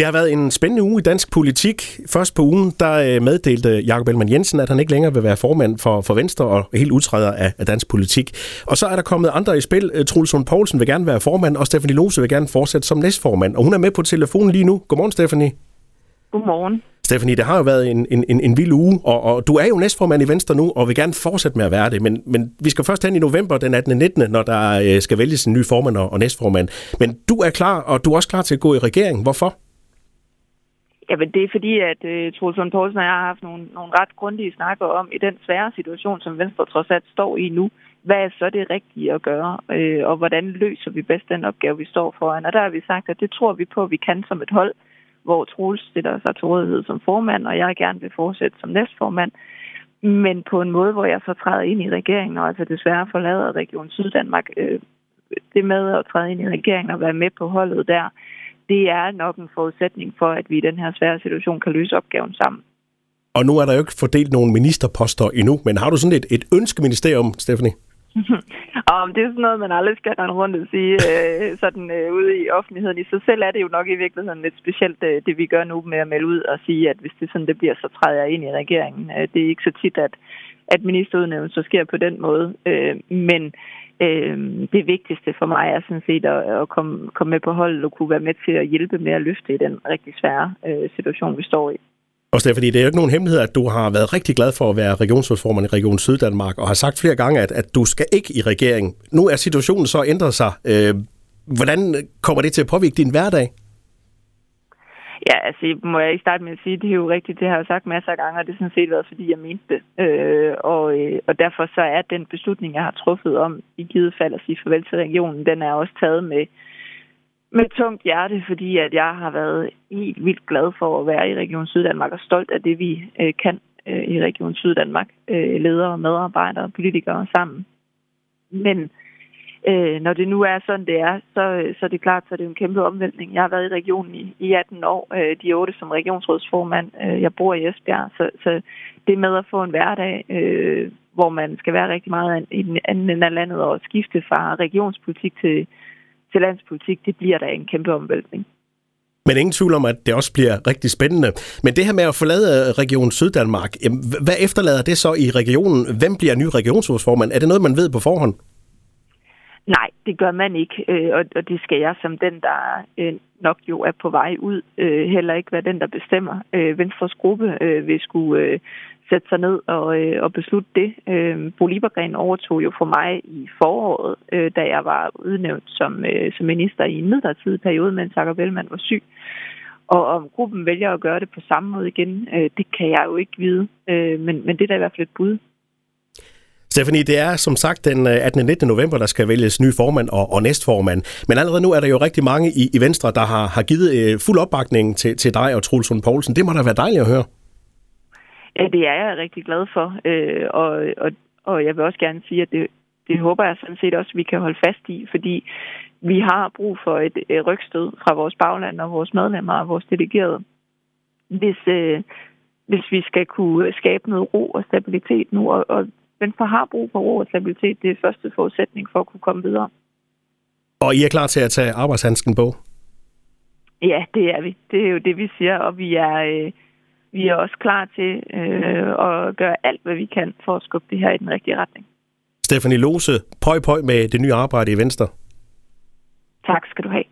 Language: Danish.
Det har været en spændende uge i dansk politik. Først på ugen, der øh, meddelte Jakob Ellemann Jensen, at han ikke længere vil være formand for, for Venstre og helt udtræder af, af dansk politik. Og så er der kommet andre i spil. Øh, Lund Poulsen vil gerne være formand, og Stefanie Lose vil gerne fortsætte som næstformand. Og hun er med på telefonen lige nu. Godmorgen, Stefanie. Godmorgen. Stefanie, det har jo været en, en, en, en vild uge, og, og du er jo næstformand i Venstre nu, og vil gerne fortsætte med at være det, men, men vi skal først hen i november den 18. 19., når der øh, skal vælges en ny formand og, og næstformand. Men du er klar, og du er også klar til at gå i regering. Hvorfor? Jamen, det er fordi, at uh, Troels Lund Poulsen og jeg har haft nogle, nogle ret grundige snakker om, i den svære situation, som Venstre trods alt står i nu, hvad er så det rigtige at gøre, øh, og hvordan løser vi bedst den opgave, vi står foran. Og der har vi sagt, at det tror vi på, at vi kan som et hold, hvor Troels stiller sig til rådighed som formand, og jeg gerne vil fortsætte som næstformand, men på en måde, hvor jeg så træder ind i regeringen, og altså desværre forlader Region Syddanmark. Øh, det med at træde ind i regeringen og være med på holdet der, det er nok en forudsætning for, at vi i den her svære situation kan løse opgaven sammen. Og nu er der jo ikke fordelt nogen ministerposter endnu, men har du sådan et, et ønskeministerium, Stephanie? Om det er sådan noget, man aldrig skal rende rundt og sige øh, sådan øh, ude i offentligheden. I sig selv er det jo nok i virkeligheden lidt specielt, øh, det vi gør nu med at melde ud og sige, at hvis det sådan det bliver, så træder jeg ind i regeringen. Øh, det er ikke så tit, at, at ministerudnævnelser sker på den måde. Øh, men øh, det vigtigste for mig er sådan set at, at komme, komme med på holdet og kunne være med til at hjælpe med at løfte i den rigtig svære øh, situation, vi står i. Også det, fordi det er jo ikke nogen hemmelighed, at du har været rigtig glad for at være regionsrådsformand i Region Syddanmark, og har sagt flere gange, at, at du skal ikke i regering. Nu er situationen så ændret sig. Øh, hvordan kommer det til at påvirke din hverdag? Ja, altså må jeg ikke starte med at sige, det er jo rigtigt, det har jeg sagt masser af gange, og det er sådan set været, fordi jeg mente det. Øh, og, øh, og derfor så er den beslutning, jeg har truffet om i givet fald at sige farvel til regionen, den er også taget med, med tungt hjerte, fordi at jeg har været helt vildt glad for at være i Region Syddanmark og stolt af det, vi øh, kan øh, i Region Syddanmark. Øh, ledere, medarbejdere, politikere sammen. Men øh, Øh, når det nu er sådan, det er, så, så er det klart, så er det en kæmpe omvæltning. Jeg har været i regionen i, i 18 år, øh, de 8 som regionsrådsformand. Øh, jeg bor i Esbjerg, så, så det med at få en hverdag, øh, hvor man skal være rigtig meget i den anden ende af landet og skifte fra regionspolitik til, til landspolitik, det bliver da en kæmpe omvæltning. Men ingen tvivl om, at det også bliver rigtig spændende. Men det her med at forlade øh, Region Syddanmark, hvad efterlader det så i regionen? Hvem bliver ny regionsrådsformand? Er det noget, man ved på forhånd? Nej, det gør man ikke, øh, og det skal jeg som den, der øh, nok jo er på vej ud, øh, heller ikke være den, der bestemmer. Øh, Venstres gruppe øh, vil skulle øh, sætte sig ned og, og beslutte det. Bo Liebergren overtog jo for mig i foråret, da jeg var udnævnt som, som minister i en midlertidig periode, mens Jacob Ellemann var syg. Og om gruppen vælger at gøre det på samme måde igen, det kan jeg jo ikke vide. Men, men det er da i hvert fald et bud. Stephanie, det er som sagt den øh, 18. 19. november, der skal vælges ny formand og, og næstformand. Men allerede nu er der jo rigtig mange i, i Venstre, der har, har givet øh, fuld opbakning til, til dig og Troels Poulsen. Det må da være dejligt at høre. Ja, det er jeg rigtig glad for. Øh, og, og, og jeg vil også gerne sige, at det, det håber jeg sådan set også, at vi kan holde fast i, fordi vi har brug for et, øh, rygstød fra vores bagland og vores medlemmer og vores delegerede. Hvis, øh, hvis vi skal kunne skabe noget ro og stabilitet nu, og, og Venstre har brug for ro og stabilitet. Det er første forudsætning for at kunne komme videre. Og I er klar til at tage arbejdshandsken på? Ja, det er vi. Det er jo det, vi siger, og vi er, øh, vi er også klar til øh, at gøre alt, hvad vi kan for at skubbe det her i den rigtige retning. Stefanie Lose, pøj pøj med det nye arbejde i Venstre. Tak skal du have.